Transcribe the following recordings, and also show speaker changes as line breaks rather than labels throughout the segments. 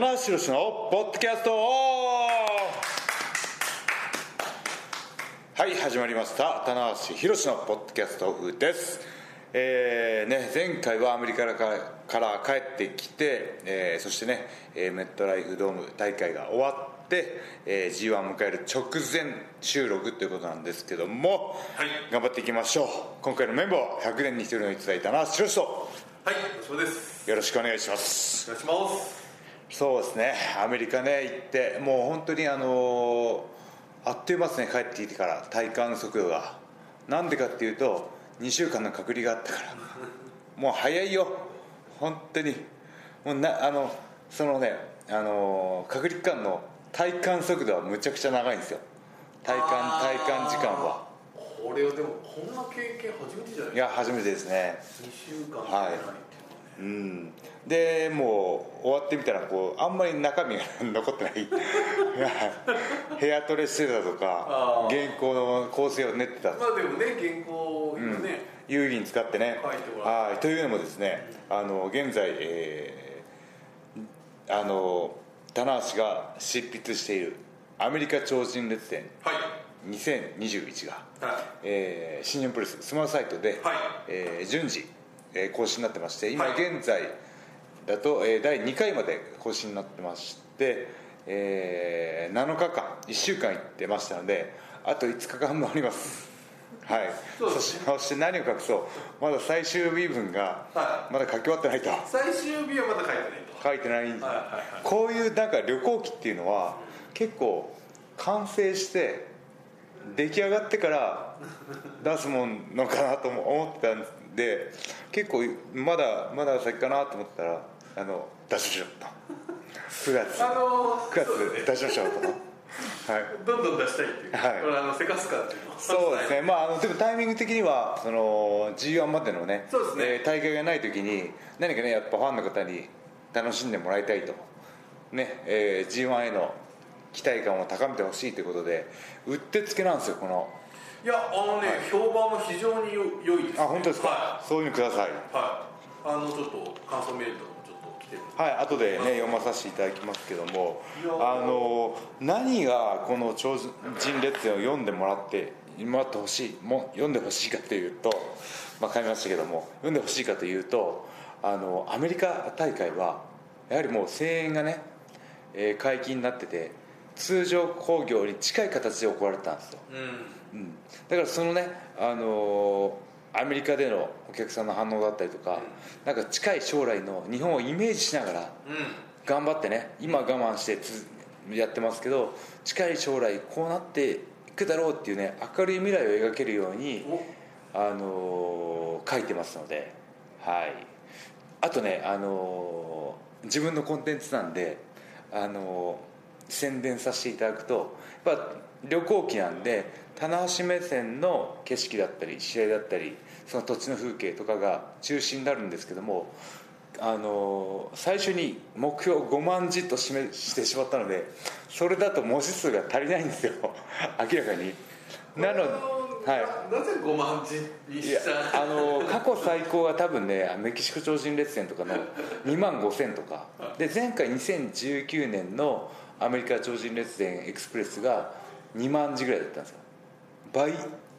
棚橋宏のポッドキャストはい始まりました。棚橋宏のポッドキャストオフです。えーね、前回はアメリカから帰ってきて、えー、そしてね、えー、メットライフドーム大会が終わって、えー、G1 を迎える直前収録ということなんですけども、はい、頑張っていきましょう。今回のメンバーは100年に1人のいただいたな白と。
はいそうです。
よろしくお願いします。
お願いします
そうですね。アメリカね行ってもう本当にあのあっという間ですね帰ってきてから体感速度が。なんでかっていうと2週間の隔離があったから。もう早いよ。本当に。もうなあのそのねあの隔離期間の体感速度はむちゃくちゃ長いんですよ。体感体感時間は。
これはでもこんな経験初めてじゃない
いや初めてですね。
2週間
はいうん。でもう終わってみたらこうあんまり中身が残ってない。部屋トレしてたとか原稿の構成を練ってた
まあでもね原稿今ね、
うん、有意義に使ってね。はい。というのもですね、あの現在、えー、あの棚橋が執筆しているアメリカ超人列伝、はい。2021が、はい。えー、新日本プレススマホサイトで、はい。えー、順次、えー、更新になってまして今現在だと、えー、第2回まで更新になってまして、えー、7日間1週間行ってましたのであと5日間もあります。はい。そ、ね、そして何を隠そう。まだ最終日分がまだ書き終わってないと、
最終日はまだ書いてない
と。書いてないんで、はいはいはい、こういうなんか旅行記っていうのは結構完成して出来上がってから出すもんのかなと思ってたんで結構まだまだ先かなと思ったらあの出しましょうと9月、あのー、9月出しましょうと、はい、
どんどん出したいっていう、はい、あのせかすかっていう
そうですね。まああのでもタイミング的にはその G1 までのね
そうですね、え
ー、大会がない時に何かねやっぱファンの方に楽しんでもらいたいと。ね、えー、G1 への期待感を高めてほしいということでうってつけなんですよこの
いやあのね、はい、評判も非常によ良いです、ね、
あ本当ですか、はい、そういうのください。はい。
あのちょっと感想メールとかもちょっと来てる
はい後でね読まさせていただきますけどもあの何がこの超人列伝を読んでもらってもらってほしいも読んでほしいかというとまあ変えましたけども読んでほしいかというとあのアメリカ大会はやはりもう声援がね、えー、解禁になってて通常興行に近い形で行われたんですよ、うん、うん、だからそのね、あのー、アメリカでのお客さんの反応だったりとか、うん、なんか近い将来の日本をイメージしながら頑張ってね今我慢してやってますけど近い将来こうなっていくだろうっていうね明るい未来を描けるように、あのー、書いてますのではい。あとね、あのー、自分のコンテンツなんであのー宣伝させていただくとやっぱ旅行記なんで棚橋目線の景色だったり試合だったりその土地の風景とかが中心になるんですけどもあの最初に目標5万字と示してしまったのでそれだと文字数が足りないんですよ。明らかに。
なのはい、なぜ5万字にした
あの過去最高は多分ねメキシコ超人列戦とかの2万5000とか。で前回2019年のアメリカ超人列伝エクスプレスが2万字ぐらいだったんですよ倍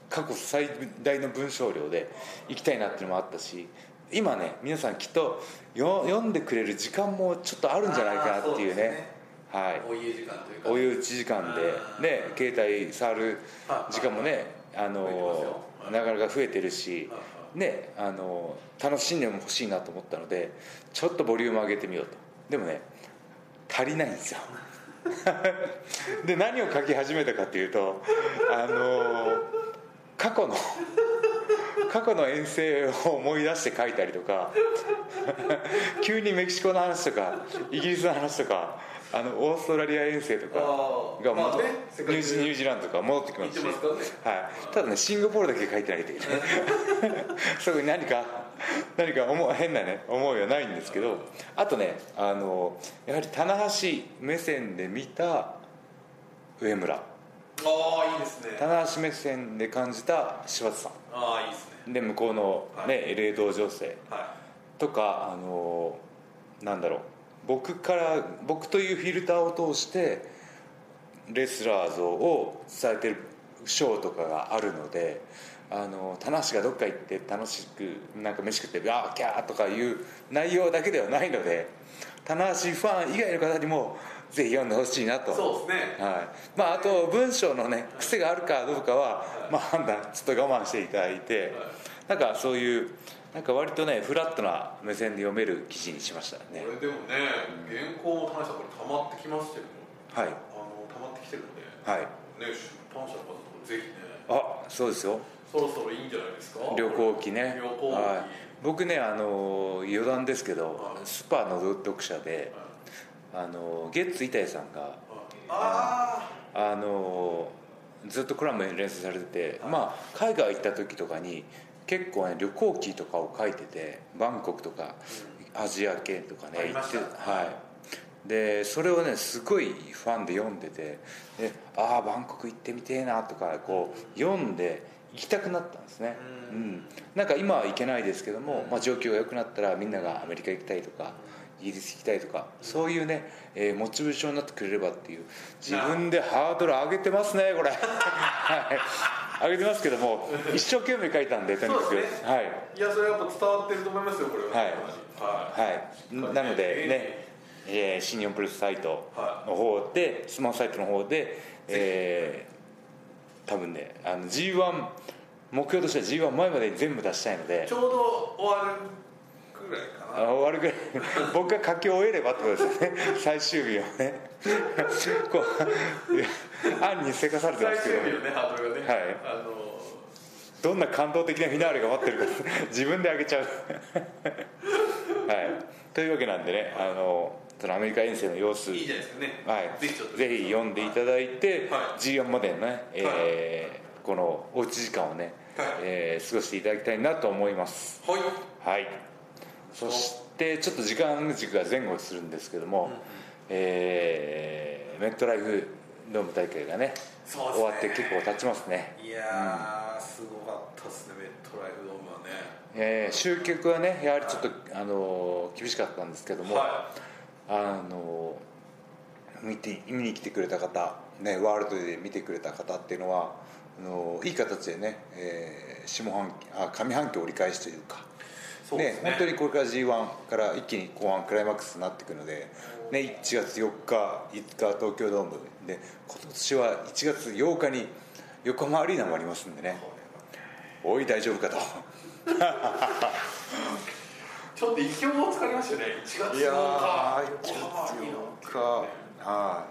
過去最大の文章量で行きたいなっていうのもあったし今ね皆さんきっと読んでくれる時間もちょっとあるんじゃないかなっていうね。はい、
お湯時間という
かお湯時間で。ね携帯触る時間もねあのなかなか増えてるしねあの楽しんでも欲しいなと思ったのでちょっとボリューム上げてみようと。でもね足りないんですよ で何を書き始めたかっていうとあの過去の 過去の遠征を思い出して書いたりとか 急にメキシコの話とかイギリスの話とかあのオーストラリア遠征とかがまあね、ニュージーランドとか戻ってきますし、ね、はい、ただねシンガポールだけ書いてないといけない。そこに何か 何か思変なね思いはないんですけどあとねあのやはり棚橋目線で見た上村。あ
あいいですね。
棚橋目線で感じた柴田さん。
ああいいですね。
で向こうのね、はい、霊道情勢とかあのなんだろう。僕から僕というフィルターを通してレスラー像を伝えてるショーとかがあるのであの棚橋がどっか行って楽しくなんか飯食って「あーキャー」とかいう内容だけではないので棚橋ファン以外の方にもぜひ読んでほしいなと。
そうですね。
はい。まあ、あと文章のね癖があるかどうかは、まあ、判断ちょっと我慢していただいてなんかそういうなんか割とねフラットな目線で読める記事にしましたね。
これでもね原稿も話したらこれ溜まってきましたけど
はい。
あの溜まってきてるんで。
はい。
ね出版社の方とかぜひね。
あそうですよ
そろそろいいんじゃないですか？
旅行記ね。
旅行記
はい、僕ねあの余談ですけど
はい。
スパの読者であのゲッツ板井さんが
あ
あのずっとコラム連載されてて、まあ、海外行った時とかに結構ね旅行記とかを書いててバンコクとかアジア系とかね
ありました。
はい。でそれをねすごいファンで読んでてでああバンコク行ってみてえなとかこう読んで行きたくなったんですね。
う
うん。なんか今は行けないですけども、まあ、状況が良くなったらみんながアメリカ行きたいとかイギリス行きたいとかそういうね、えーモチベーションになってくれればっていう自分でハードル上げてますねこれ。はい。上げてますけども 一生懸命書いたんでとにかく、
ね。
はい。
ーいやそれはやっぱ伝わってると思いますよこれは。
はい。
は
はい、なのでね、えー新日本プロレスサイト
は
の方で、スマホサイトの方で、えー多分ねあの G1 目標としては G1 前までに全部出したいので。
いちょうど終わるくらいかな。
あ終わるぐらい。僕が書き終えればってことですよね。最終日をね。こう案にせかされてま
最
すけど。
ねね。
はい。
あの
どんな感動的なフィナーレが待ってるか自分であげちゃう。はい。というわけなんでねあのそのアメリカ遠征の様子。
いいじゃないですかね。
はい、
ぜひ
ぜひ読んでいただいて、
はい。
G1 までのね、えーこのおうち時間をね、
はい。
えー過ごしていただきたいなと思います。
はい。
はい。そしてちょっと時間軸が前後するんですけども、えーメットライフドーム大会がね
ね。
終わって結構経ちますね。
いやー、すごかったですねメットライフドームはね。
えー集客はねやはりちょっと、あの厳しかったんですけども、
は
あの見て見に来てくれた方、ね、ワールドで見てくれた方っていうのはあのいい形でね、えー下半期あ上半期折り返しというか
そうですね。
本当にこれから g 1から一気に後半クライマックスになっていくので、ね、1月4日5日東京ドームで今年は1月8日に横浜アリーナもありますんでね。おい大丈夫かと。
ちょっと意表をつかりましたよね。1月8日
いやー1
横
月
浜アリーナ
4日は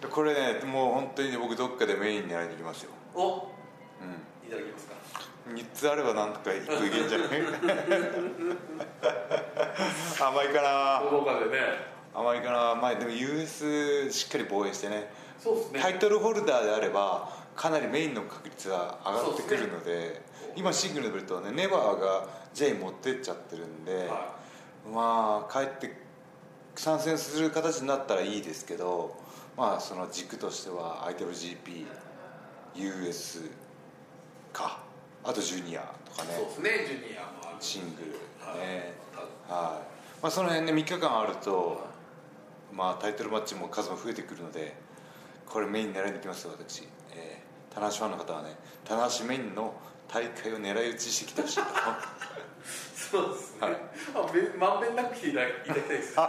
い。これねもう本当にね僕どっかでメインに狙いに行きますよ。
お
う
いただきますか。
ん3つあればなんとか1個いけんじゃない甘いかな。
どこかでね。
甘いかな。まあでも US しっかり防衛してね。
そうですね。
タイトルホルダーであればかなりメインの確率は上がってくるので今シングルのベルトはねネバーが J 持ってっちゃってるんで、
は
まあ帰って参戦する形になったらいいですけどまあその軸としては IWGPUS かあとジュニアとかね。
そうですねジュニアも
シングル
はい。
ねはい。まあその辺ね3日間あるとまあタイトルマッチも数も増えてくるのでこれメイン狙いに行きますよ私、えー、棚橋ファンの方はね棚橋メインの大会を狙い撃ちしてきてほしいと
そうですね、
はい。
あべまんべんなくいただきたいです。
会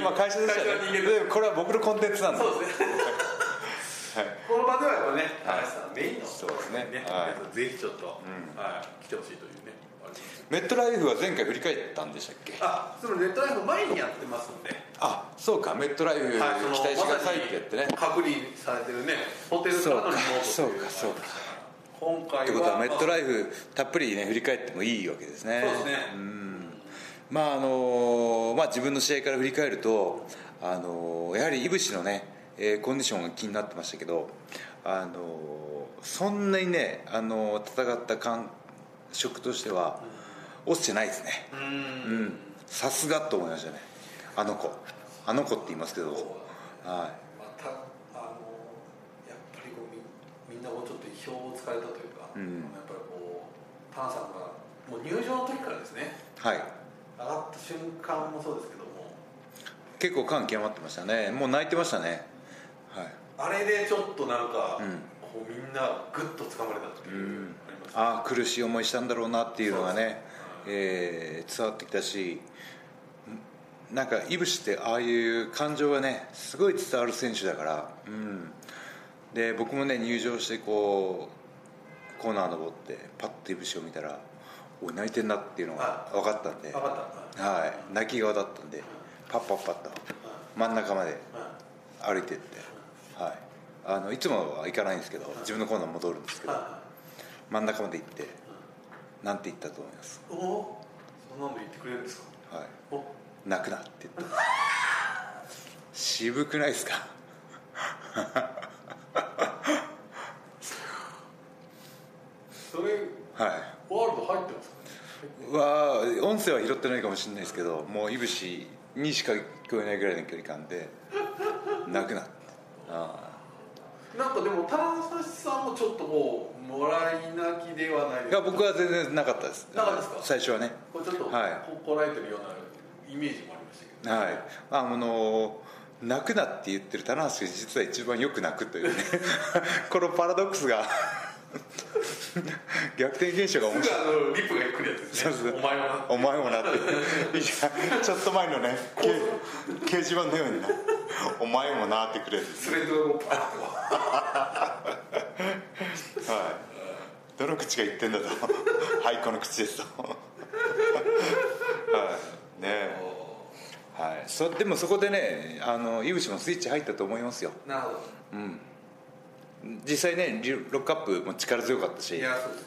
まあ会社でしたね。でこれは僕のコンテンツなんで。
そうですね。
はい。
この場ではやっぱね
はい。
高橋さんメインの
そうですね。
ね
はい。
ぜひちょっと、
ん。
はい、来てほしいというね
メットライフは前回振り返ったんでしたっけ？
あそのネットライフ前にやってますんで。
あそうか。メットライフ期待してくださいってやってね。
隔離されてるねホテルからのリモート
そうかそうか
今回は
ってことはメットライフたっぷりね振り返ってもいいわけですね。
そうですね。
ん。まああのまあ自分の試合から振り返るとあのやはりいぶしのね、えーコンディションが気になってましたけどあのそんなにねあの戦った感触としては落ちてないですね。さすがと思いましたね。あの子。あの子って言いますけど。はい
またあのやっぱりこうみみんなもうちょっと意表をつかれたというか、
うん。
やっぱりこうタンさんがもう入場の時からですね。
はい。
あ上がった瞬間もそうですけども。
結構感極まってましたね。もう泣いてましたね。はい。
あれでちょっとなんか、
うん。
こうみんなグッと掴まれたっていう、
うん。
あ
ああ苦しい思いしたんだろうなっていうのがね
そうです、
えー伝わってきたしなんかいぶしってああいう感情がねすごい伝わる選手だから、うん、で僕もね入場してこうコーナー登ってパッといぶしを見たらおい泣いてんなっていうのが分かったんで、はい、泣き顔だったんでパッパッパッと真ん中まで
は
歩いてって、はい、あのいつもは行かないんですけど自分のコーナー戻るんですけど真ん中まで行ってなんて言ったと思います、
いおおそんなの言ってくれるんですか？
はい、
お。
泣くなって言った 渋くないですか？
それ
はい。
ワールド入ってますか？
は音声は拾ってないかもしれないですけどもういぶしにしか聞こえないぐらいの距離感で泣くなってあ
なんかでも棚橋さんもちょっともうもらい泣きではないです
あいや僕は全然なかったです。
なかったですか？
最初はね。
これちょっと
はい。
ここらえてるようなイメージもありましたけど。
はい。あの泣くなって言ってる棚橋が実は一番よく泣くというね。このパラドックスが。逆転現象が面白い。
あのリップが来るやつですね。
そうそう。
お前はな
お前もなって。いやちょっと前のねけ掲示板のようにな。お前もなってくれる。
スレッドがこうパッと
はい。どの口が言ってんだと。はいこの口ですとはい、そでもそこでねあの井口もスイッチ入ったと思いますよ。
なるほど
実際ねリロックアップも力強かったし。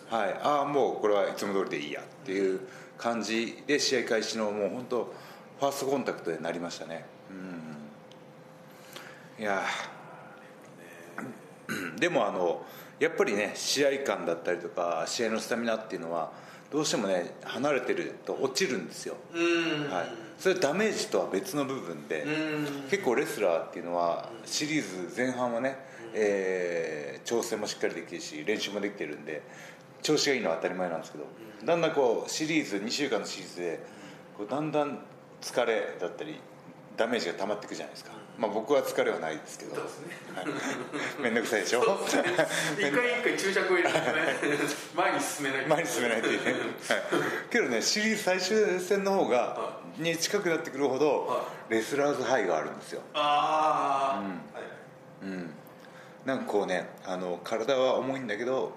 はい、ああもうこれはいつも通りでいいやっていう感じで試合開始のもう本当ファーストコンタクトになりましたね。うん。いやー。でもあのやっぱりね試合感だったりとか試合のスタミナっていうのはどうしてもね離れてると落ちるんですよ、
うん。
はい、それダメージとは別の部分で
うん。
結構レスラーっていうのはシリーズ前半はね、えー調整もしっかりできるし練習もできてるんで調子がいいのは当たり前なんですけどだんだんこうシリーズ2週間のシリーズでこうだんだん疲れだったりダメージが溜まっていくじゃないですか、まあ、僕は疲れはないですけど。面倒 くさいでしょ？
一回一回注釈を入れてね前に進めない
前に進めないというね、はい、けどねシリーズ最終戦の方が
は
に近くなってくるほど
は
レスラーズハイがあるんですよ。
ああ、はい
うん。なんかこうねあの体は重いんだけど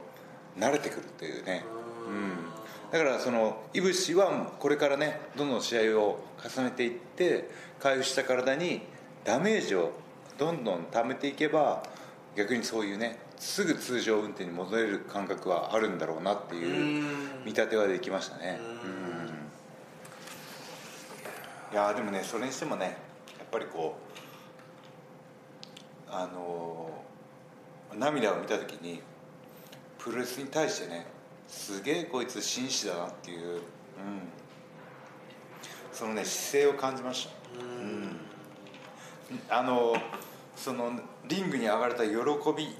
慣れてくるというね。うん。だからそのいぶしはこれからねどんどん試合を重ねていって回復した体にダメージをどんどん溜めていけば逆にそういうねすぐ通常運転に戻れる感覚はあるんだろうなっていう
うん。
見立てはできましたね。うんいやーでもねそれにしてもねやっぱりこうあのー涙を見た時にプロレスに対してねすげえこいつ紳士だなっていう、うん、そのね姿勢を感じました。うん。あのそのリングに上がれた喜び
はい。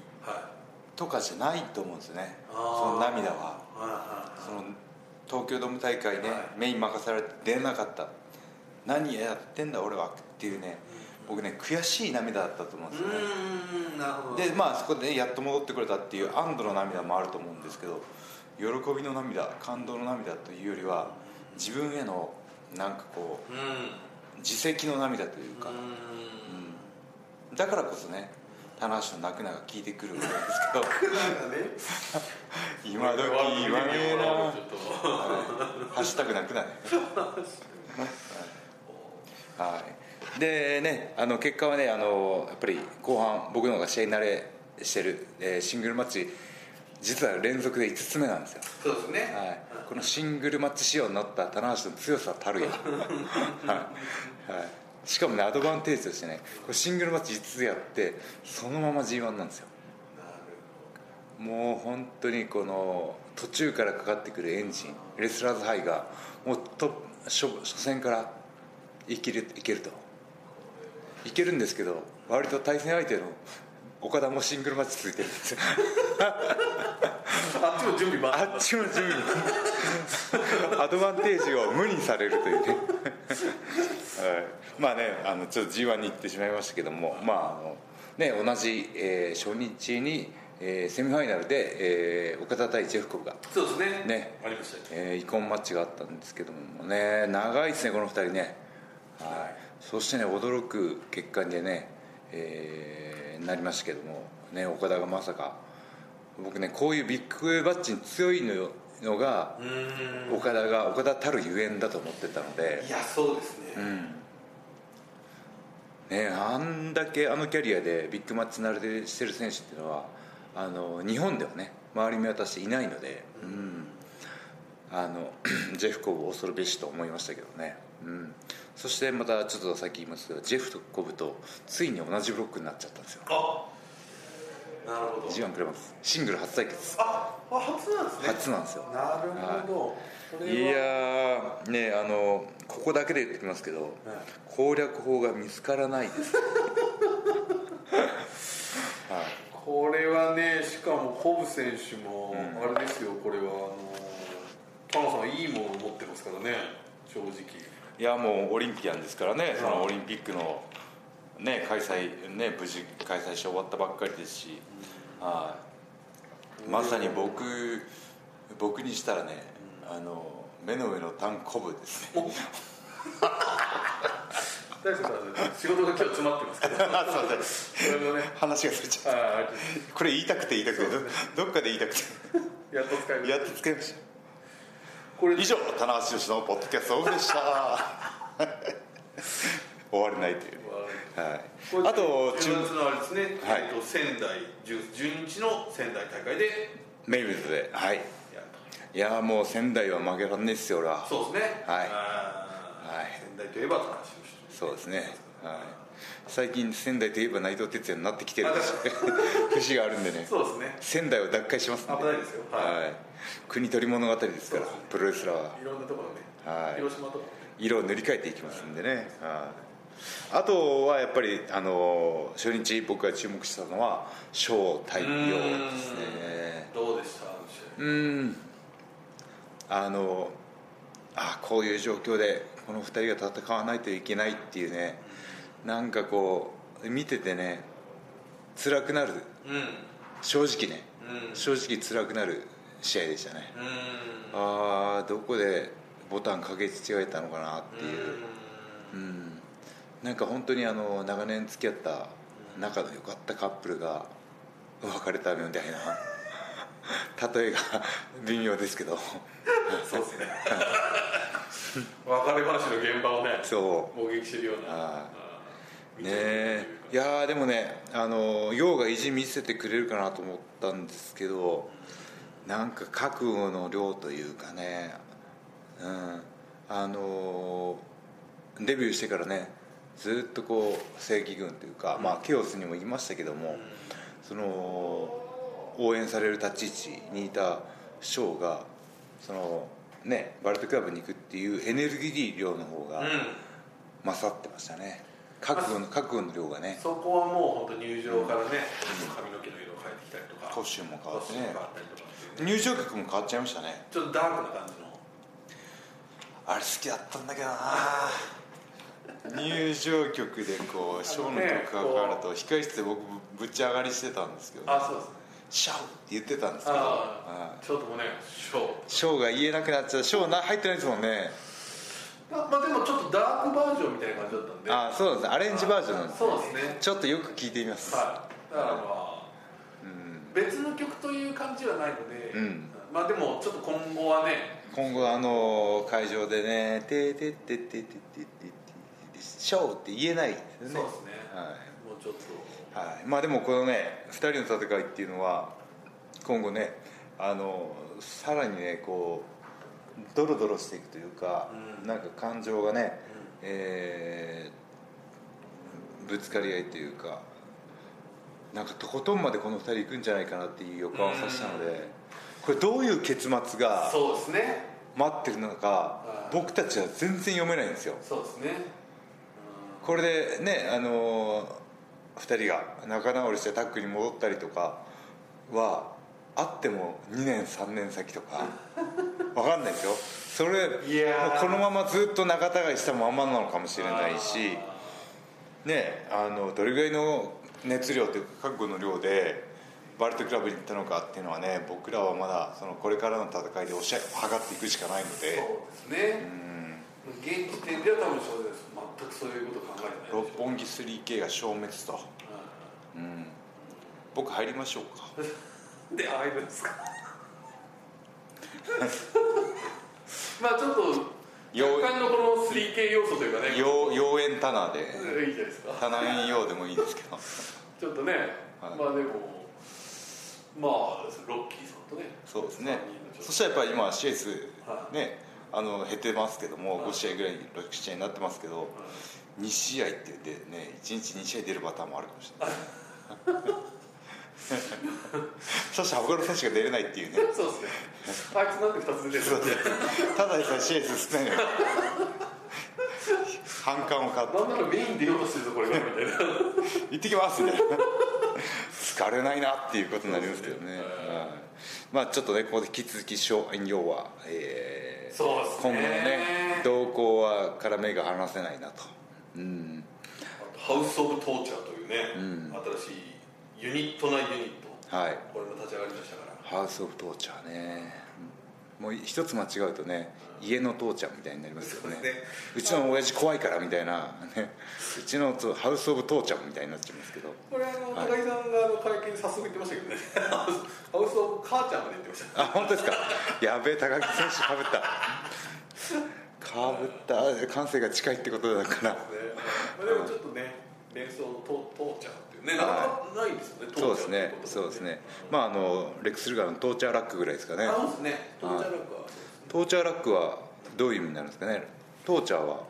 とかじゃないと思うんですよね。その涙は。
はいはい
その東京ドーム大会ね、
はい。
メイン任されて出れなかった何やってんだ俺はっていうね僕ね悔しい涙だったと思うんですよね。でまあそこで、ね、やっと戻ってくれたっていう安堵の涙もあると思うんですけど喜びの涙感動の涙というよりは自分へのなんかこ
う
自責の涙というか、
う
だからこそね棚橋の泣くなが効いてくるんですけど。今時言わねえなハッシュタグなくなね はい。でねあの結果はねあのやっぱり後半僕の方が試合慣れしてる、えーシングルマッチ実は連続で5つ目なんですよ、
そうですね。
はい、このシングルマッチ仕様になった棚橋の強さたるや、はい。はい、しかもねアドバンテージとしてねこれシングルマッチ5つやってそのまま g 1なんですよ。もう本当にこの途中からかかってくるエンジンレスラーズハイがもうと初初戦からいけるいけると。いけるんですけど割と対戦相手の岡田もシングルマッチついてるんです。よ
あっちも準備万
あっちも準備アドバンテージを無にされるというね、はい、まあねあのちょっと G1 に行ってしまいましたけどもまああのね同じ、えー初日に、えーセミファイナルで、えー岡田対ジェフコブが
そうですね。
ね
ありましたよ
えー、イコンマッチがあったんですけどもね。長いですねこの2人ね、はい、そしてね驚く結果でね、えーなりましたけども、ね、岡田がまさか僕ねこういうビッグバッチに強いののが
うーん。
岡田が岡田たるゆえんだと思ってたので。
いやそうですね、
ね、あんだけあのキャリアでビッグマッチ慣れてしてる選手っていうのはあの日本ではね周り見渡していないので、うん、あの ジェフコブ恐るべしと思いましたけどね、うん、そしてまたちょっとさっき言いますけどジェフコブとついに同じブロックになっちゃったんですよ。
あなるほど。
G1 クライマックスシングル初対決
ああ初なんですね。
初なんですよ。
なるほど、これ
い
は
やーねあのここだけで言ってきますけど、攻略法が見つからないです。はい。
これはねしかもコブ選手も
うん。
あれですよ、これはあの田野さんはいいものを持ってますからね正直
いやもうオリンピアンですからね、そのオリンピックの、ね、開催、ね、無事開催して終わったばっかりですし、はい。まさに僕僕にしたらね、あの目の上のタンコブですね。
大輔さん仕事が今日詰まってますけど。
す。いませ
ね。
話がそれちゃった
あ
これ言いたくて言いたくて。ど どっかで言いたくて。
やっと使
いました
これ
以上棚橋宏のポッドキャストオフでした。終われないという、はい、あと
10月のあれですね、
はい。
えっと仙台 10, 12日の仙台大会で。
メイウェズで。はい。いやーもう仙台は負けらんねえっすよ俺は。
とそうですね。
はい。はい。
仙台といえば田中宏
そうですね。はい最近仙台といえば内藤哲也になってきてる 節があるんでね。
そうですね。
仙台を奪回しますんで。
危ないですよ。はい。
はい国取り物語ですからプロレスラーは。い
ろんなところね、
はい。
広島とかもね。
色を塗り替えていきますんでね、はい。あとはやっぱりあの初日僕が注目したのは小太陽ですね。
どうでした？
うん。あのあこういう状況でこの2人が戦わないといけないっていうねなんかこう見ててね辛くなる。
うん。
正直ね。
うん。
正直辛くなる試合でしたね。
うん。
ああどこでボタンかけ違えたのかなっていう。うん。なんか本当にあの長年付き合った仲の良かったカップルが別れたみたいな例えが微妙ですけど。
そうですね。別れ話の現場をね
そ
目撃してるような
ね。えいやーでもねあの陽が意地見せてくれるかなと思ったんですけどなんか覚悟の量というかねうん。あのデビューしてからねずっとこう正義軍というか、まあケオスにもいましたけども、その応援される立ち位置にいたショーがそのねバルトクラブに行くっていうエネルギー量の方が
うん。
勝ってましたね覚悟の覚悟の量がね。
そこはもう本当入場からね、髪の毛の色を変えてきたりとか
コスチュームも変わってね入場曲も変わっちゃいましたね。
ちょっとダークな感じの。
あれ好きだったんだけどな。入場曲でこうショーの曲がかかると控室で僕ぶち上がりしてたんですけど、
あそうですね。
シャウって言ってたんですけど。
ちょっともねショー。
ショーが言えなくなっちゃう。ショーな入ってないですもんね。
あまあでもちょっとダークバージョンみたいな感じだったんで。
あそうなんですアレンジバージョンなんです
そうですね。
ちょっとよく聞いてみます、
はい。だからまあ
うん、
別の曲という感じはないので、
うん。
まあでもちょっと今後はね。
今後あの会場でね「ててててててててショー」って言えないですよね
そうですね
はい
もうちょっと
はい、まあでもこのね2人の戦いっていうのは今後ねあのさらにねこうドロドロしていくというか、
うん。
なんか感情がね、えーぶつかり合いというかなんかとことんまでこの2人行くんじゃないかなっていう予感をさせたので、これどういう結末が
そうですね。
待ってるのか
はい
僕たちは全然読めないんですよ。
そうですね。
これでねあの2人が仲直りしてタッグに戻ったりとかはあっても2年3年先とか 分かんないですよそれこのままずっと仲違いしたままなのかもしれないしねあのどれぐらいの熱量というか覚悟の量でバレットクラブに行ったのかっていうのはね僕らはまだそのこれからの戦いで押し測っていくしかないので。
そうですね、現時点では多分そうです。全くそういうこと考えてない
六本木 3K が消滅と、うん、僕入りましょうか。
うんで入るんですか？まあちょっと
よ
若干のこの 3K 要素というかね。
妖妖艶棚で。
いいじゃないですか。
棚園用でもいいですけど。
ちょっとね、
はい。
まあでもまあロッキーさんとね
そうですね。そしたらやっぱり今シエス
はい。
ねあの減ってますけども
はい。
5試合ぐらい6試合になってますけど2試合って言ってね1日2試合出るパターンもあるかもしれない そしたら他の選手が出れないっていうね。
そうですね。あいつなんで2つ出てる。
そうそうただでさえシエス少ない 反感を買って。
なんならメイン出ようとしてるぞこれがみたいな。
行ってきますみたいな。疲れないなっていうことになりますけどね、はい。まあちょっとねここで引き続き勝要は、えー
そうですね。
今後のね動向はから目が離せないなと。うん。
ハウス・オブ・トーチャーというね、
うん。
新しいユニットなユニット。
はい。
これも立ち上がりましたから。
ハウス・オブ・トーチャーね。もう一つ間違うとね家の父ちゃんみたいになりますよね。
ね。
うちの親父怖いからみたいな、ね、うちのハウス・オブ・父ちゃんみたいになっちゃいますけど。
これあの
はい。
高木さんが会見で早速言ってましたけどね。ハウス・オブ・母ちゃんまで言ってました。
あ本当ですか？やべえ高木選手 かぶった。かぶった。感性が近いってことだから。
ね。まあでもちょっとね連想のトトーチャーっていうね。なかなかないんですよね、
そうですね。そうですね。まああのレックス・ルガーのトーチャーラックぐらいですかね。
あそうですね。トーチャーラックは
トーチャーラックはどういう意味になるんですかね。トーチャーは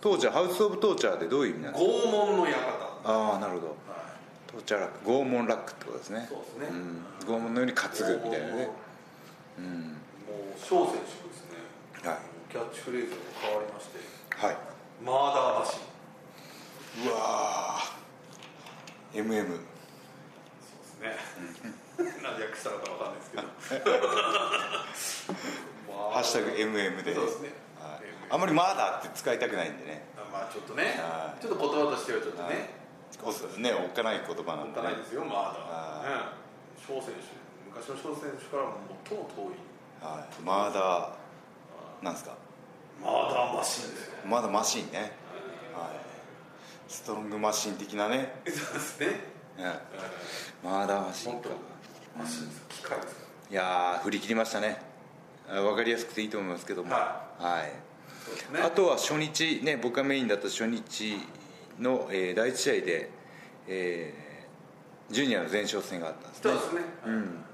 トーチャーハウス・オブ・トーチャーでどういう意味なんですか？
拷問の館。
ああなるほど。
は
トーチャーラック拷問ラックってことですね。
そうですね。
ん、拷問のように担ぐみたいなね。うん。
もう翔選手もですね、
はい。
キャッチフレーズが変わりまして。
はい。
マーダーマシン
うわー。MM
そうですね。何で訳したのかわかんないですけど。
ハッシュタグ MM で。
そうですね。
はい。あんまりマーダーって使いたくないんでね。
まあちょっとね。
はい。
ちょっと言葉としてはちょっと
はい。
ね
おね。おっかない言葉なんでね。
持たないですよマーダ
は
ーね。翔選手。昔の翔選手からも最も遠い
はい。マーダーなんですか？
マーダーマシンですよ
まだマシンね。はいストロングマシン的なね。
そうですね。
ね。マーダーマシン
本
か
当。マシン機械ですか
いやー振り切りましたね。あ分かりやすくていいと思いますけども。
は
はい。
らそうですね。
あとは初日ね僕がメインだった初日の、えー第一試合で、えージュニアの前哨戦があったんですね。
そうですね。
うん。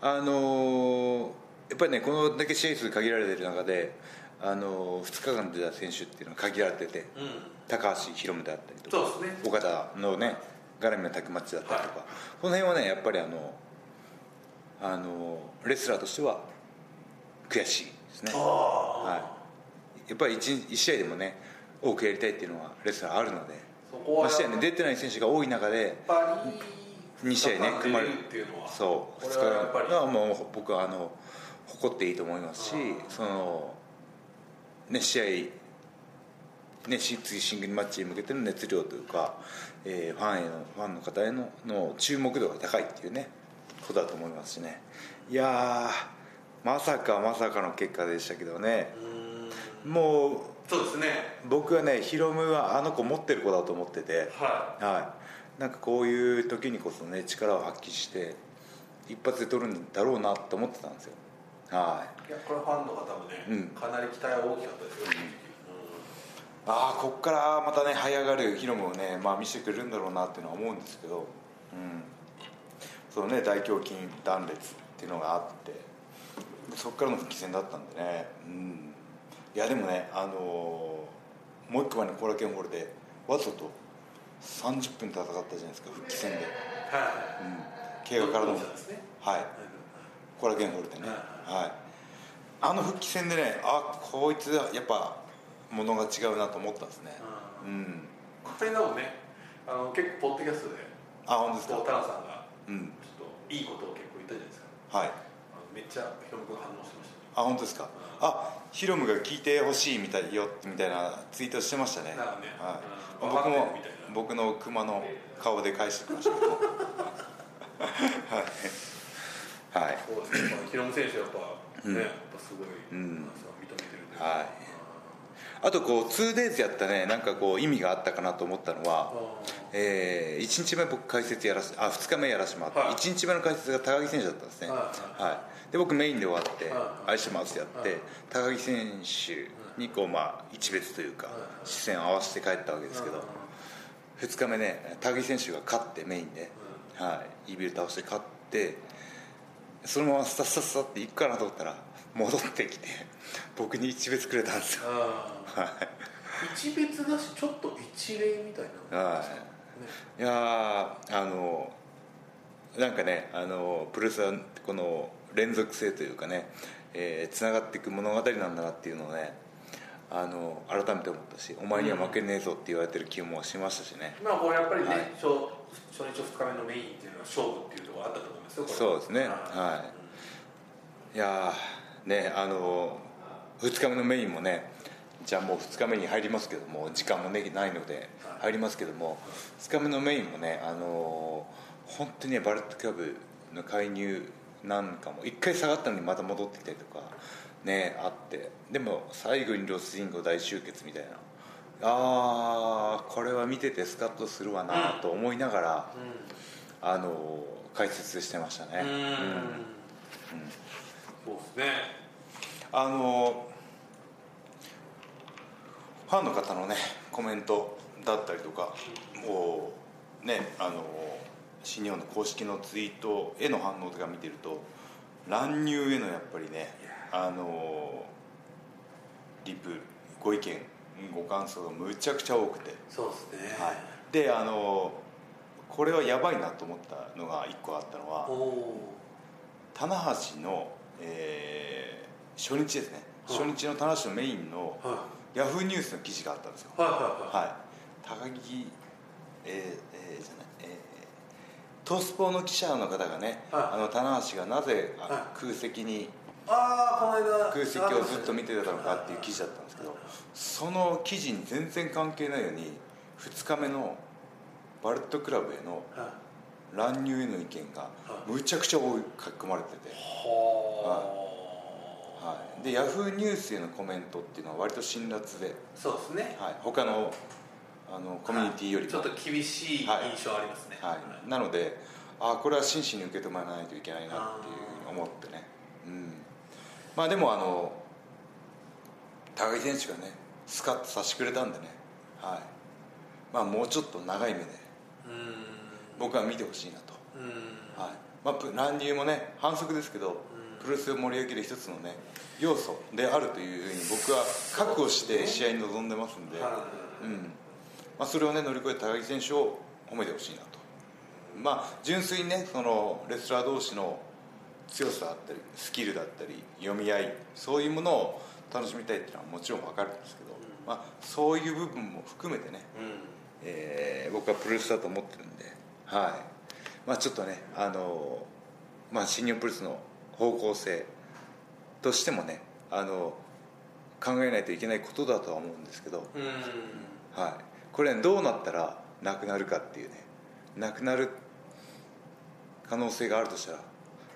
あのーやっぱりねこのだけ試合数限られてる中で、あのー、2日間出た選手っていうのは限られてて。
うん
高橋宏夢であったりとか
ね。
岡田のねガラミのタッグマッチだったりとか、この辺はねやっぱりあのあのレスラーとしては悔しいですね。
あ
はい、やっぱり 1, 試合でもね多くやりたいっていうのはレスラーあるので。ましてやね出てない選手が多い中で
やっぱり
2試合ね組まれる。
っていうのは。
そう
こ
2
れはやっぱり。
日はもう僕はあの誇っていいと思いますしそのね試合ね、し次シングルマッチに向けての熱量というか、えーファンへのファンの方へのの注目度が高いっていうねことだと思いますしね。いやーまさかまさかの結果でしたけどね。
うん。
もう
そうですね。
僕はねヒロムはあの子持ってる子だと思ってて。
は
はい。なんかこういう時にこそね力を発揮して一発で取るんだろうなと思ってたんですよ。はい。
いいやこれファンの方もね、
うん。
かなり期待は大きかったですよ、
ああこっからまたね這い上がるヒロムをね、まあ、見せてくれるんだろうなっていうのは思うんですけど、うん、そのね大胸筋断裂っていうのがあってそこからの復帰戦だったんでね、うん、いやでもね、あのーもう一個前のコラケンホールでわざと30分戦ったじゃないですか復帰戦で、
は
うん、怪我からの。
ね。
はい。コラケンホールでね、
はい
はい、あの復帰戦でねあこいつやっぱものが違うなと思ったんですね。
う
うん。
これでもねあの結構ポッドキャストで
あ本当ですか？
タナさんが
うん。
ちょっといいことを結構言っったじゃないですか。
はい。
めっちゃヒロム君反応してまし
あ本当ですか？あヒロムが聞いてほしいみたいよみたいなツイートしてましたね。
ね
はい、
うん。
僕も僕の熊の顔で返してきました。け どはい、はい
たそうですね、まあ、ヒロム選手やっぱ
うん。
ね、やっぱすごい、
ん。
なんか認めてるんで。
はいあとこう 2days やったねなんかこう意味があったかなと思ったのは、え1日目僕解説やらせあ2日目やらせてもらって、
はい。
1日目の解説が高木選手だったんですね、
はい。
はい、で僕メインで終わって
はい「
愛してます」やって、
はい。
高木選手にこうまあ一別というか、
はい。
視線を合わせて帰ったわけですけど、2日目ね高木選手が勝ってメインで、はい、イービル倒して勝ってそのままスタスタスタって行くかなと思ったら戻ってきて僕に一別くれたんですよ
一別だしちょっと一礼みたいな
はい
ね
いやーあのなんかねあのプロレスはこの連続性というかねつながっていく物語なんだなっていうのをねあの改めて思ったしお前には負けねえぞって言われてる気もしましたしね、
まあこれやっぱりね、
はい。
初初日2日目のメインっていうのは勝負っていうところあったと思いますよこれ。
そうですね。
はい
はい。いやーねあの2日目のメインもねじゃあもう2日目に入りますけども時間も、ね、ないので
はい。
入りますけども2日目のメインもねあの本当にねバレットクラブの介入なんかも1回下がったのにまた戻ってきたりとかねあってでも最後にロスインゴ大集結みたいなあーこれは見ててスカッとするわなと思いながら、あの解説してましたね、
うん。うん。そうですね。
あのファンの方のねコメントだったりとかもうねあの新日本の公式のツイートへの反応とか見てると乱入へのやっぱりねあのリプご意見ご感想がむちゃくちゃ多くて、
そうですね。
はい、であのこれはやばいなと思ったのが一個あったのは棚橋の、えー初日ですね、
はい。
初日の棚橋のメインの
は
ヤフーニュースの記事があったんですよ。
いはいはいはい。
はい。高木えーえーじゃないえートスポの記者の方がね、
はい。
あの棚橋がなぜあ
はい。
空席に
ああこの間
空席をずっと見てたのかっていう記事だったんですけどその記事に全然関係ないように2日目のバレットクラブへの
はい。
乱入への意見が
はい。
むちゃくちゃ多い書き込まれてて、
は
はい、でヤフーニュースへのコメントっていうのは割と辛辣で、
あそうですね。
はい、他のあのコミュニティよりも、
ちょっと厳しい印象ありますね。
はい、なのであこれは真摯に受け止めないといけないなっていうふうに思ってね、うん、まあでもあの高木選手がねスカッとさせてくれたんでね、はい。まあ、もうちょっと長い目で。
うん。
僕は見てほしいなと、
うん。
はい。まあプ、乱入もね反則ですけど、プロレスを盛り上げる一つのね要素であるというふうに僕は覚悟して試合に臨んでますんで、
は
うん。まあ、それをね乗り越えた高木選手を褒めてほしいなと。まあ純粋にねそのレスラー同士の強さだったりスキルだったり読み合いそういうものを楽しみたいっていうのはもちろん分かるんですけど、まあ、そういう部分も含めてね、
いうん。
えー僕はプロレスだと思ってるんで、はい。まあ、ちょっとねあの、まあ、新日本プロレスの方向性としてもねあの考えないといけないことだとは思うんですけど、
うん。
はい、これ、ね、どうなったらなくなるかっていうねなくなる可能性があるとしたら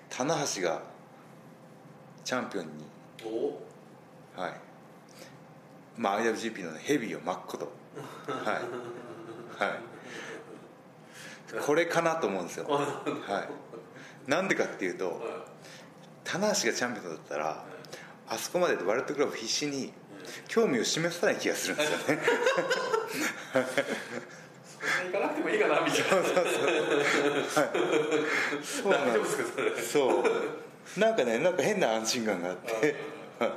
棚橋がチャンピオンに、
お？
はい。まあ、IWGP の、ね、ヘビーを巻くこと、はい。はい、これかなと思うんですよ、はい、なんでかっていうと棚橋がチャンピオンだったらあそこまでバレットクラブ必死に興味を示さない気がするんですよね。
そんな行かなくてもいいかなみたいな。
そうなん
ですかそ
う。なんかねなんか変な安心感があって。はい。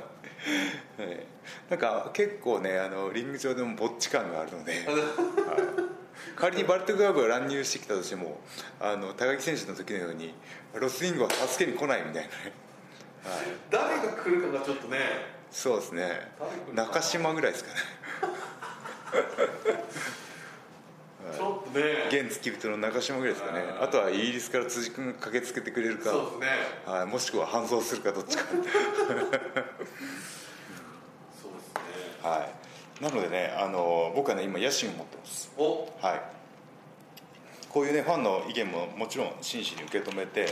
なんか結構ねあのリング上でもぼっち感があるので、はい。仮にバレットクラブが乱入してきたとしてもあの高木選手の時のようにロスイングは助けに来ないみたいなね、はい、
誰が来るかがちょっとね。
そうですね。中島ぐらいですかね。
ちょっとえ
現付き人の中島ぐらいですかね。
うん
あとはイギリスから辻君が駆けつけてくれるか。
そうですね。
はい、もしくは搬送するかどっちか。
そうですね。
はい。なのでねあの僕はね今野心を持ってます。
お。
はい。こういうねファンの意見ももちろん真摯に受け止めて、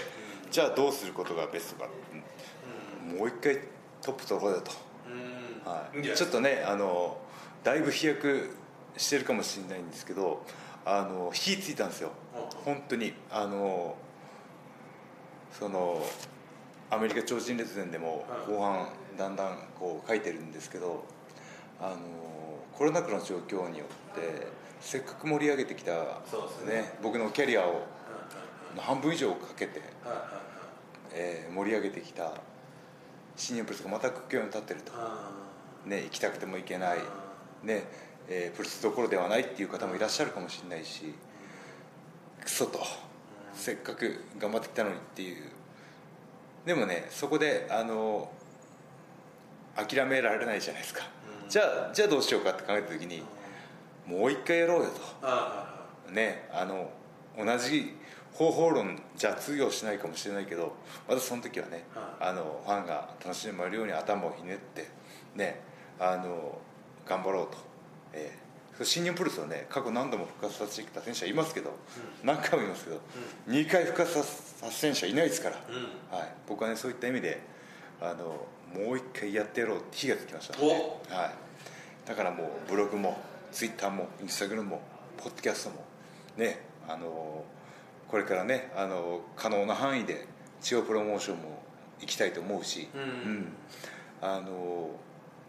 じゃあどうすることがベストか、もう一回トップ取ろうよと、
うん。
はい。ちょっとねあのだいぶ飛躍してるかもしれないんですけどあの火ついたんですよ。
うん。
本当に。あのそのアメリカ超人列伝でも
はい
後半だんだんこう書いてるんですけどあのコロナ禍の状況によってせっかく盛り上げてきた、
そうですね。
僕のキャリアを半分以上をかけて、えー盛り上げてきた新日本プロレスがまた苦境に立ってると、
あ
ね、行きたくても行けない、ねえープロレスどころではないっていう方もいらっしゃるかもしれないしクソと。せっかく頑張ってきたのにっていう。でもねそこであの諦められないじゃないですか、
うん。
じゃあじゃあどうしようかって考えた時にもう一回やろうよと。ねあの同じ方法論じゃ通用しないかもしれないけどまたその時はね、
は
あのファンが楽しめるように頭をひねってねあの頑張ろうと、えー、新日本プロレスはね過去何度も復活させてきた選手はいますけど、何回も言いますけど、2回復活させた選手はいないですから、
うん。
はい、僕はねそういった意味であのもう一回やってやろうって火がつきました
お
はい、だからもうブログもツイッターもインスタグラムもポッドキャストもねあのこれからねあの可能な範囲で地方プロモーションも行きたいと思うし、
うん。
あの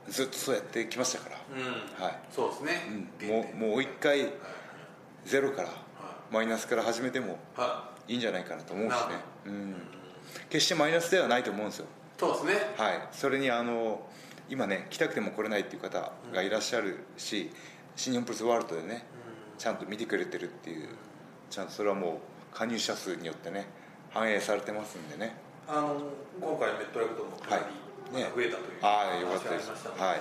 ずっとそうやってきましたから、
うん。
はい。
そうですね。
うん、もうもう一回ゼロから
は
マイナスから始めても
いはい。
いんじゃないかなと思うしね。うん、決してマイナスではないと思うんですよ。
そうですね。
はい、それにあの今ね来たくても来れないっていう方がいらっしゃるし、新日本プロレスワールドでねちゃんと見てくれてるっていうちゃんとそれはもう加入者数によってね反映されてますんでね。
あの今回メットライフともかなり
はい。ね。
増えたという
ああよかったです。はい。
は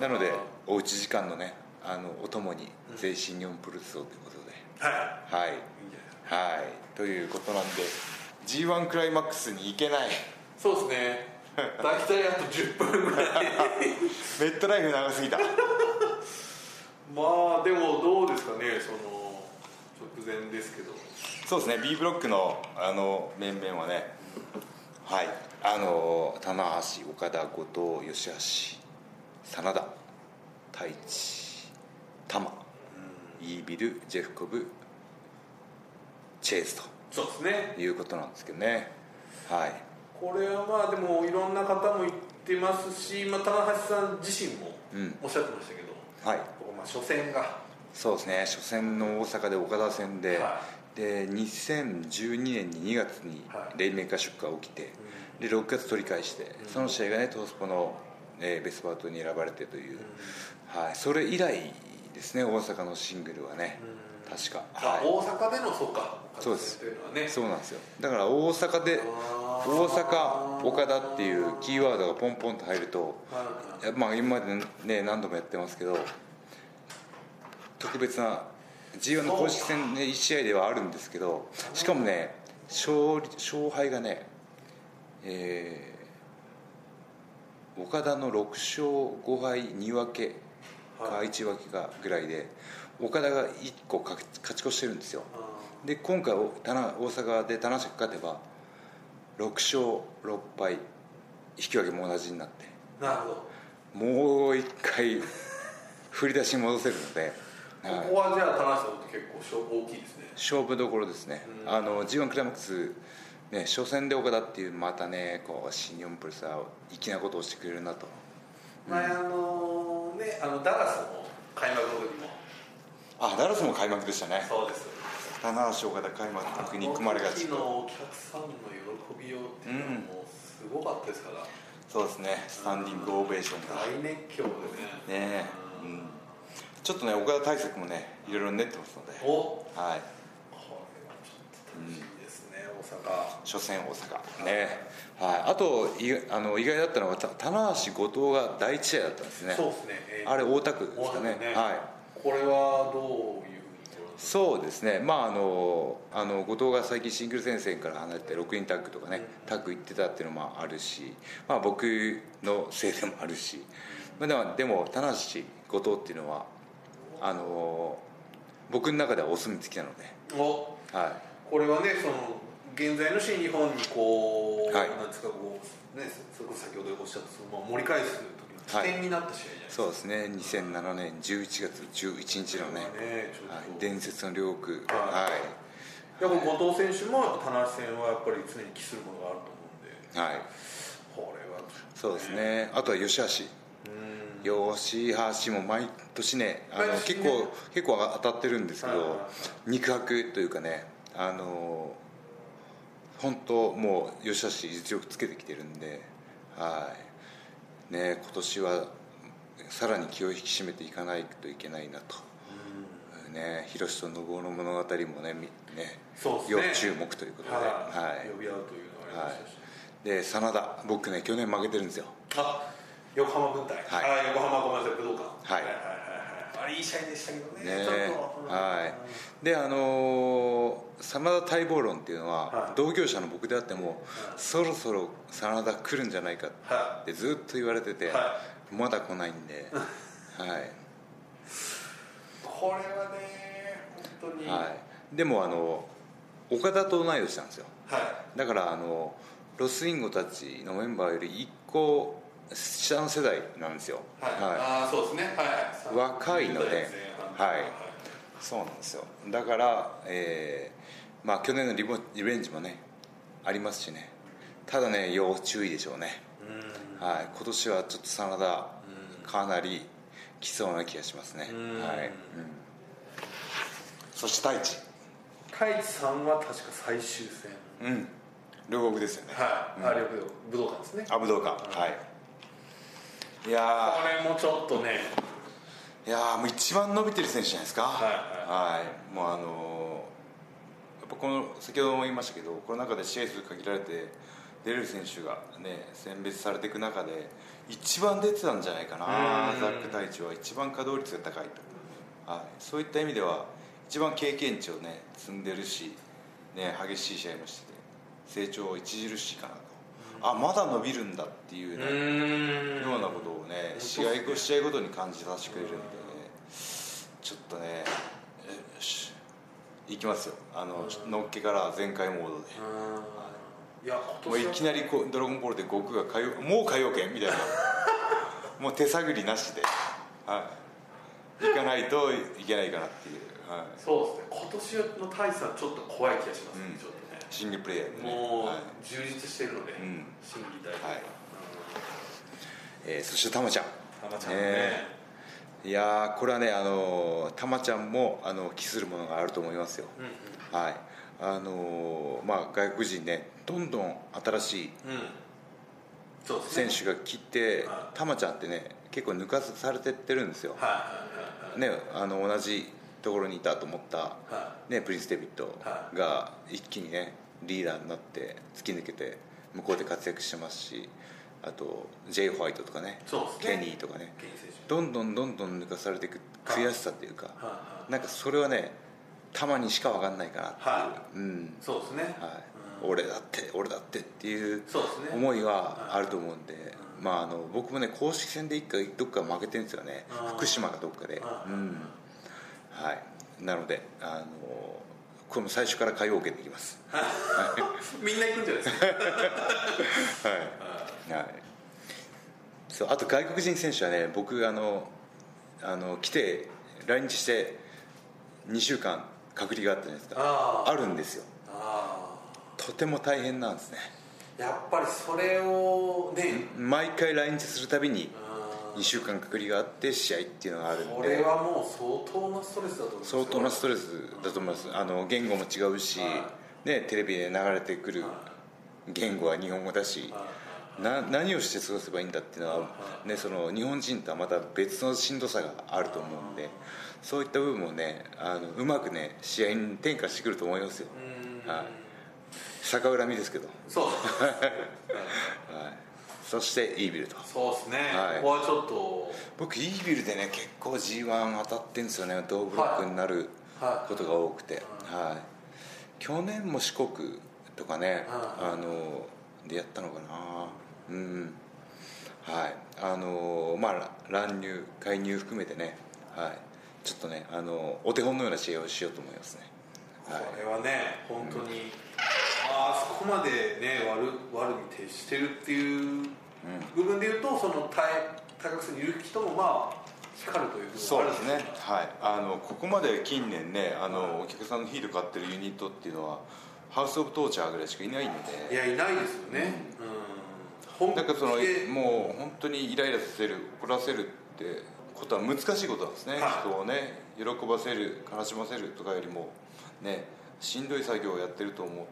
なのでおうち時間のねあのお供にぜひ新日本プロレスをということで。
は
はい。
いいいんじゃない
はい。ということなんで g 1クライマックスに行けない。
そうですね。大体あと10分ぐらい。
メットライフ長すぎた。
まあでもどうですかねその直前ですけど
そうですね B ブロックのあの面々はねはいあの棚橋岡田後藤吉橋真田太一玉イービルジェフコブチェイス
そうですね。
ということなんですけどね。はい。
これはまあでもいろんな方も言ってますし、まあ、棚橋さん自身も
うん。
おっしゃってましたけど、
はい。
ここまあ初戦が。
そうですね。初戦の大阪で岡田戦で、
は
で2012年に2月に
はい。
レインメーカー出荷が起きて、で6月取り返して、その試合がねトースポの、えーベストバウトに選ばれてという、はい、それ以来ですね大阪のシングルはね、確か、
あ
はい、
大阪でのそうか。
そうです。そうなんですよ。だから大阪で大阪岡田っていうキーワードがポンポンと入るとまあ今までね何度もやってますけど特別な G1 の公式戦ね1試合ではあるんですけどしかもね勝利勝敗がねえー岡田の6勝5敗2分けか
は
1分けかぐらいで岡田が1個勝ち越してるんですよ。
あ
で今回大阪で田無が勝てば6勝6敗引き分けも同じになって
ーなるほど。
もう一回振り出しに戻せるので、はい。
ここはじゃあ棚橋さんって結構勝負大きいですね。
勝負どころですね、
うん。
あの G1 クライマックス、ね、初戦で岡田っていうまたねこう新日本プロレスは粋なことをしてくれるなと。
前あのねあのダラスの開幕の時も。
あダラスも開幕でしたね。
そうです。
棚橋岡田開幕に組まれがち。
あの時のお客さんの喜びようっていうのはもうすごかったですから、
そうですね。スタンディングオベーションが。
大熱狂でね。
ねえ、うん、ちょっとね岡田対策もねいろいろ練ってますので。はい。
れはちょっと楽しみですね、大阪。
初戦大阪。ね。はい。あといあの意外だったのはた棚橋後藤が第一試合だったんですね。
そうですね、えー
あれ大田区ですかね。
ね。
はい。
これはどういう
そうですね。まああのあの後藤が最近シングル戦線から離れて6人タッグとかね、タッグ行ってたっていうのもあるし、まあ、僕のせいでもあるし、まあ、でもでも棚橋後藤っていうのはあの僕の中ではお墨付きなので、
お。
は
これはねその現在の新日本にこう、
はい。
なんですかこうねそれこそ先ほどおっしゃったその、まあ、盛り返す時の起点になった試合じゃない
い、
ですか、
そうですね。2007年11月11日のね、
ね
はい、伝説の両国
は
はい
いやこれ後藤選手も棚橋戦はやっぱり常に期するものがあると思うんで
はい。
これは
そうですねあとは吉橋
うん
吉橋も毎年ねあの結構結構当たってるんですけど、
はいはい。はい
肉薄というかねあの本当もう吉橋実力つけてきてるんではい。ね今年はさらに気を引き締めていかないといけないなと、ね広志と信夫の物語もねみね
そうね。
要注目ということで、
はい、
はい。
呼び合うというのがありましたし、
で真田僕ね去年負けてるんですよ。
あ横浜軍隊、
はい。
あ横浜ごめんなさい武道館。
はい。
はいはいはいあれいい試合でしたけどね
ね
ちょっと。
はい。であのー真田待望論っていうのは、
はい。
同業者の僕であっても、そろそろ真田来るんじゃないか
は
ってずっと言われてて、
は
まだ来ないんで、はい。
これはね本当に。
はい、でもあの岡田と同い年なんですよ。
は
だからあのロスインゴたちのメンバーより1個下の世代なんですよ。
い、はい。ああそうですね。はい。
若いので。
30代前半
はい。そうなんですよ。だから、えーまあ去年のリボリベンジもねありますしね。ただね要注意でしょうね、
うん。
はい、今年はちょっと真田かなり来そうな気がしますね、
うん。
はい。うん、そして太一。
太一さんは確か最終戦。
うん。両国ですよね。
はい、あれ武道館ですね。
あ武道館。はいいや
これもちょっとね。
ーいやーもう一番伸びてる選手じゃないですか。
はい
はい。もうあのーやっぱこの先ほども言いましたけどこの中で試合数限られて出れる選手がね選別されていく中で一番出てたんじゃないかな。
うん。
ザック太一は一番稼働率が高いと、はい、そういった意味では一番経験値をね積んでるし、ね、激しい試合もしてて成長著しいかなと、あまだ伸びるんだっていうね、
ん。
ようなことをね試合ご試合ごとに感じさせてくれるんで、ちょっとねえよし。いきますよ。あののっけから全開モードで。
い。
もういきなりこう「ドラゴンボール」で悟空がもう海洋圏みたいな。もう手探りなしで、はい、行かないといけないかなっていう、はい、
そうですね。今年の太一さんちょっと怖い気がしますね、
うん
ちょっとね
シングルプレイヤーでね。
もう
はい。
充実してるので、
ん。
心技体
はい。えーそしてたまちゃん。
たまちゃんもね。
ね。いやーこれはねあのたまちゃんもあの期するものがあると思いますよ、
うん
はい。あのーまあ外国人ねどんどん新しい
うん、うん、そうね。
選手が来て
は
たまちゃんってね結構抜かされてってるんですよ、
はいはいはいはい。
ね、あの同じところにいたと思った、
は
ね、プリンス・デビッドが一気にねリーダーになって突き抜けて向こうで活躍してますしあと J. ホワイトとかね
ね。
ケニーとかねどんどんどんどん抜かされていく悔しさっていうか、
は
なんかそれはねたまにしか分かんないかなっていう、
は
うん。
そうですね、
はい。
うん。
俺だって俺だってっていう思いはあると思うんで、まあ、あの僕もね公式戦で一回どっか負けてるんですよね。福島かどっかで、うんはい、なのであのこれも最初から海王受けていきます。
みんな行くんじゃないですか？
はい、はい、そうあと外国人選手はね僕あのあの来て来日して2週間隔離があったじゃないですか。
あ
るんですよ。
あ
とても大変なんですね。
あやっぱりそれをね、
毎回来日するたびに
あ
2週間隔離があって試合っていうのがあるん
こ
で
れはもう相当なストレスだと思いますよ。
相当なストレスだと思います。あの言語も違うし、
は
ね、テレビで流れてくる言語は日本語だしな何をして過ごせばいいんだっていうのは、ね、その日本人とはまた別のしんどさがあると思うんでそういった部分もねあのうまくね試合に転化してくると思いますよ、
うん。
はい、逆恨みですけど、
そう。
はい、そしてイービルと。
そうですね、
はい。
ここはちょっと。
僕イービルでね結構 g 1当たってんですよね。同ブロックになる、ことが多くて、はい。去年も四国とかね、
はい
あのでやったのかな。うん。はい。あのまあ乱入介入含めてね。はい。ちょっとねあのお手本のような試合をしようと思いますね。はい。
これはね本当に、ああそこまでね悪悪に徹してるっていう部分で言うとその対対角線にいる人もまあ光るという
そうですね、はい、あのここまで近年ねあの、お客さんのヒール買ってるユニットっていうのはハウス・オブ・トーチャーぐらいしかいないの
い
で
やいないですよね。うん。本
だからそのもう本当にイライラさせる怒らせるってことは難しいことなんですね、
はい。
人をね喜ばせる悲しませるとかよりもねしんどい作業をやってると思う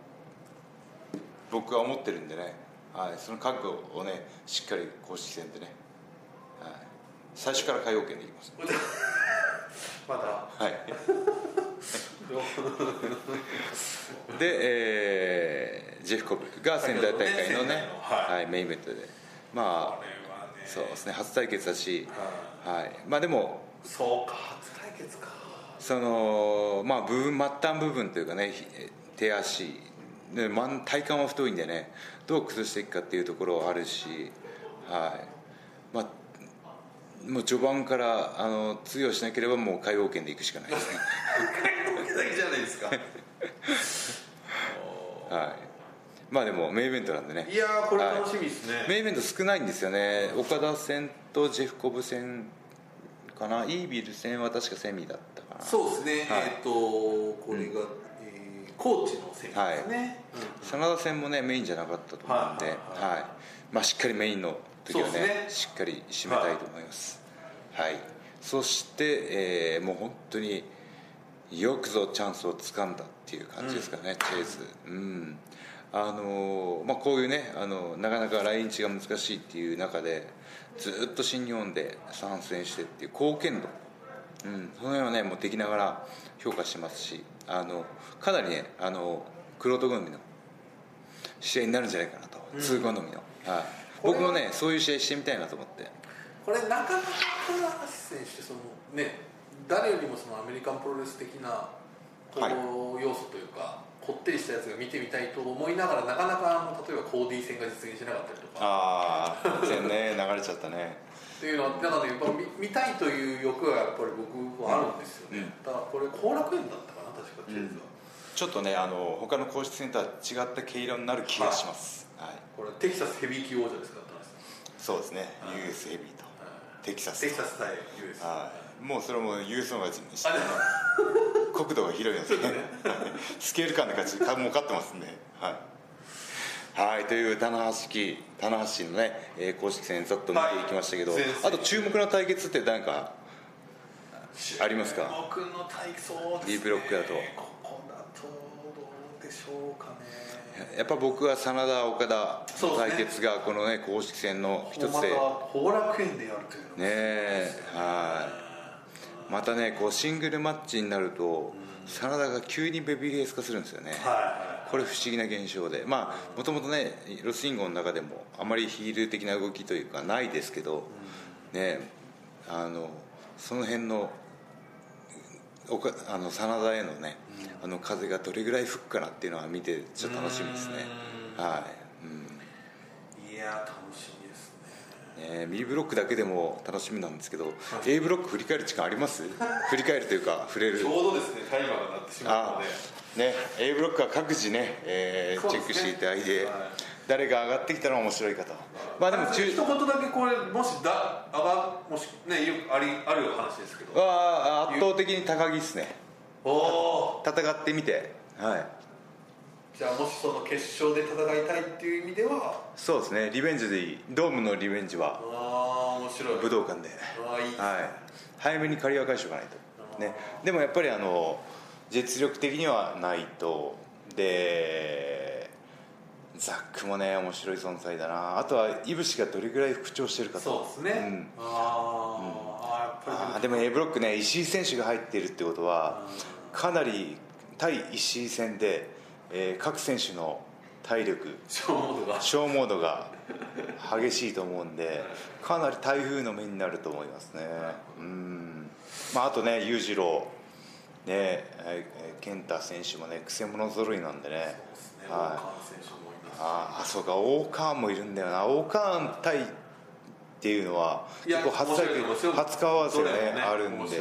僕は思ってるんでね、はい、その覚悟をねしっかり公式戦でね、はい、最初から海洋圏でいきます。
まだ
はい。で、えージェフコブが仙台大会のね
はい。
はい、メインイベントで。まあ
ね。
そうですね初対決だし、はい、まあでも
そうか初対決か。
そのまあ部分末端部分というかねひ手足で体幹は太いんでねどう崩していくかっていうところはあるしはい。まあもう序盤からあの通用しなければもう海王圏で行くしかないですね。
だけじゃないですか。
はい。まあでもメインイベントなんでね。
いやーこれ楽しみですね、
メインイベント少ないんですよね。岡田戦とジェフコブ戦かな？イービル戦は確かセミだったかな。
そうですね、
はい。
えっ、とこれが、えー高知の選手ですね、
真田戦もねメインじゃなかったと思うんで、
はい。はい。はい。
はいまあ、しっかりメインの時はね
ね。
しっかり締めたいと思います、はい。そして、えーもう本当によくぞチャンスをつかんだっていう感じですかね、チェイス。うん。あのーまあ、こういうねあのなかなか来日が難しいっていう中でずっと新日本で参戦してっていう貢献度。うん、その辺はねもうできながら評価してますしあのかなりねあの玄人好みの試合になるんじゃないかなと、通好みの、はい、僕もねそういう試合してみたいなと思って。
これなかなか高橋選手そのね誰よりもそのアメリカンプロレス的なこ
は
う要素というか、こってりしたやつが見てみたいと思いながらなかなかあの例えばコーディー戦が実現しなかったりとか。
ああ全ね 流れちゃったね。
っていうのはだからねやっぱ見見たいという欲がやっぱり僕はあるんですよね、
うん。
だからこれ後楽園だったかな確かチェーズは、
ちょっとねあの他の公式戦とは違った毛色になる気がします、はい。
これテキサスヘビー級王者ですか
そうですね。US ヘビーと。テキサス
テキサス対 US
はい。もうそれも US の勝ちにして。国土が広いので、ね、スケール感で勝ちもう勝ってますんではい、はい、という棚橋記棚橋のね、えー公式戦ざっと見ていきましたけど、
はい。
あと注目の対決って何かありますか？
僕の対そうですね。
ブロックだと。
ここだとどうでしょうかね。
やっぱ僕は真田岡田の対決がこのね公式戦の一つで。ね
また後楽園でやるというのも
えはい。またねこうシングルマッチになると真田が急にベビーフェイス化するんですよね、
は
これ不思議な現象で。まあもともとねロスインゴの中でもあまりヒール的な動きというかないですけど、ねあのその辺のあの真田へのね、あの風がどれぐらい吹くかなっていうのは見てちょっと楽しみですね。はい、うん。
いいや楽しみですね。
ね、B ブロックだけでも楽しみなんですけど、A ブロック振り返る時間あります？振り返るというか触れる。
ちょうどですねタイマーが鳴ってしまった
あ
ので。
ね A ブロックは各自ね、えー
ね。
チェックしていただいて、
はい
誰が上がってきたら面白いかと。まあでも中
一言だけこれもしだ上がもしねよくありある話ですけど。
は圧倒的に高木ですね。
おお
戦ってみて。はい。
じゃあもしその決勝で戦いたいっていう意味では。
そうですね。リベンジでいい。ドームのリベンジは
ああ面白い。
武道館で。
ああいい
はい。早めに借りは返しておかないと。ね。でもやっぱりあの実力的にはないと。でザックもね面白い存在だな。あとはいぶしがどれぐらい復調してるかと。
そうですね、
ん。
あー、あーやっぱり
でも。A ブロックね石井選手が入っているってことはかなり対石井戦で、えー各選手の体力
消耗度が。
激しいと思うんでかなり台風の目になると思いますね。うん、まあ、あとね裕次郎。ねえー健太選手もねくせ者揃いなんでね。
ね。
はいああそうか大川もいるんだよな。大川対っていうのは結構初対初顔合わせがね
ね
あるんで。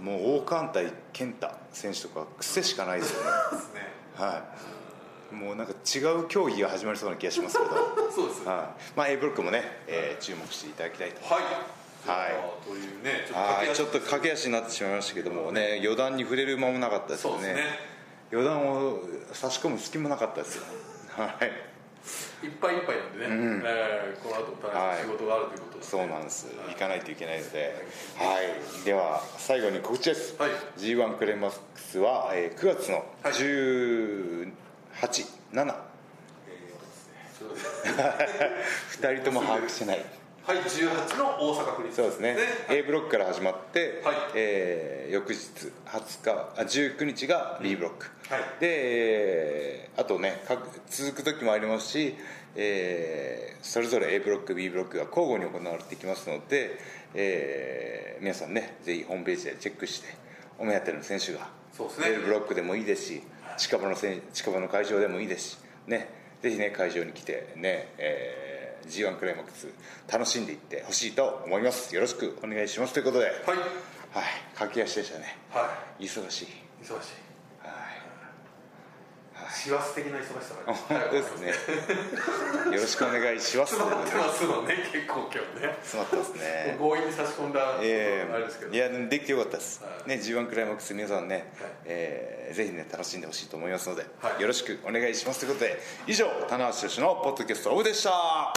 もう大川対健太選手とか癖しかないですよ ね。はい。もうなんか違う競技が始まりそうな気がしますけど。
そうですはい、
はい。まあ A ブロックもね、えー注目していただきたいと。
はい。
はい。
というね
はい。ちょっと
か
駆け足になってしまいましたけどもね余談に触れる間もなかったですよね。
ね。
余談を差し込む隙もなかったですよはい。
いっぱいいっぱいなんでね、
うん。
えーこの後田中仕事があるということで、
そうなんです。行かないといけないので。はい。では最後に告知です、
はい。
G1 クレマックスは、えー9月の
はい。
187、
えーとですね。
2人とも把握してない
はい18の大阪府立
そうですね。A ブロックから始まって、
はい。
えー翌日20日あ19日が B ブロック、
はい。
でえーあとね各続く時もありますし、えーそれぞれ A ブロック B ブロックが交互に行われていきますので、えー皆さんねぜひホームページでチェックしてお目当ての選手が
そうですね。
A ブロックでもいいですし近場の選近場の会場でもいいですしね。ぜひね会場に来てね、えー G1 クライマックス楽しんでいってほしいと思います。よろしくお願いします。ということで。はい。
はい。
駆け足でしたね。
は
忙しい
い。忙しい師走的な忙しさが
す。ね。よろしくお願いします。
詰まってますもんね結構今日ね。
詰まってますね。
強引に差し込んだ
え
あれですけど、
い。やできてよかったです、
はい。
ね G1 クライマックス皆さんね、
はい。
えーぜひね楽しんでほしいと思いますので、
はい。
よろしくお願いします。ということで以上棚橋宏のポッドキャストオフでした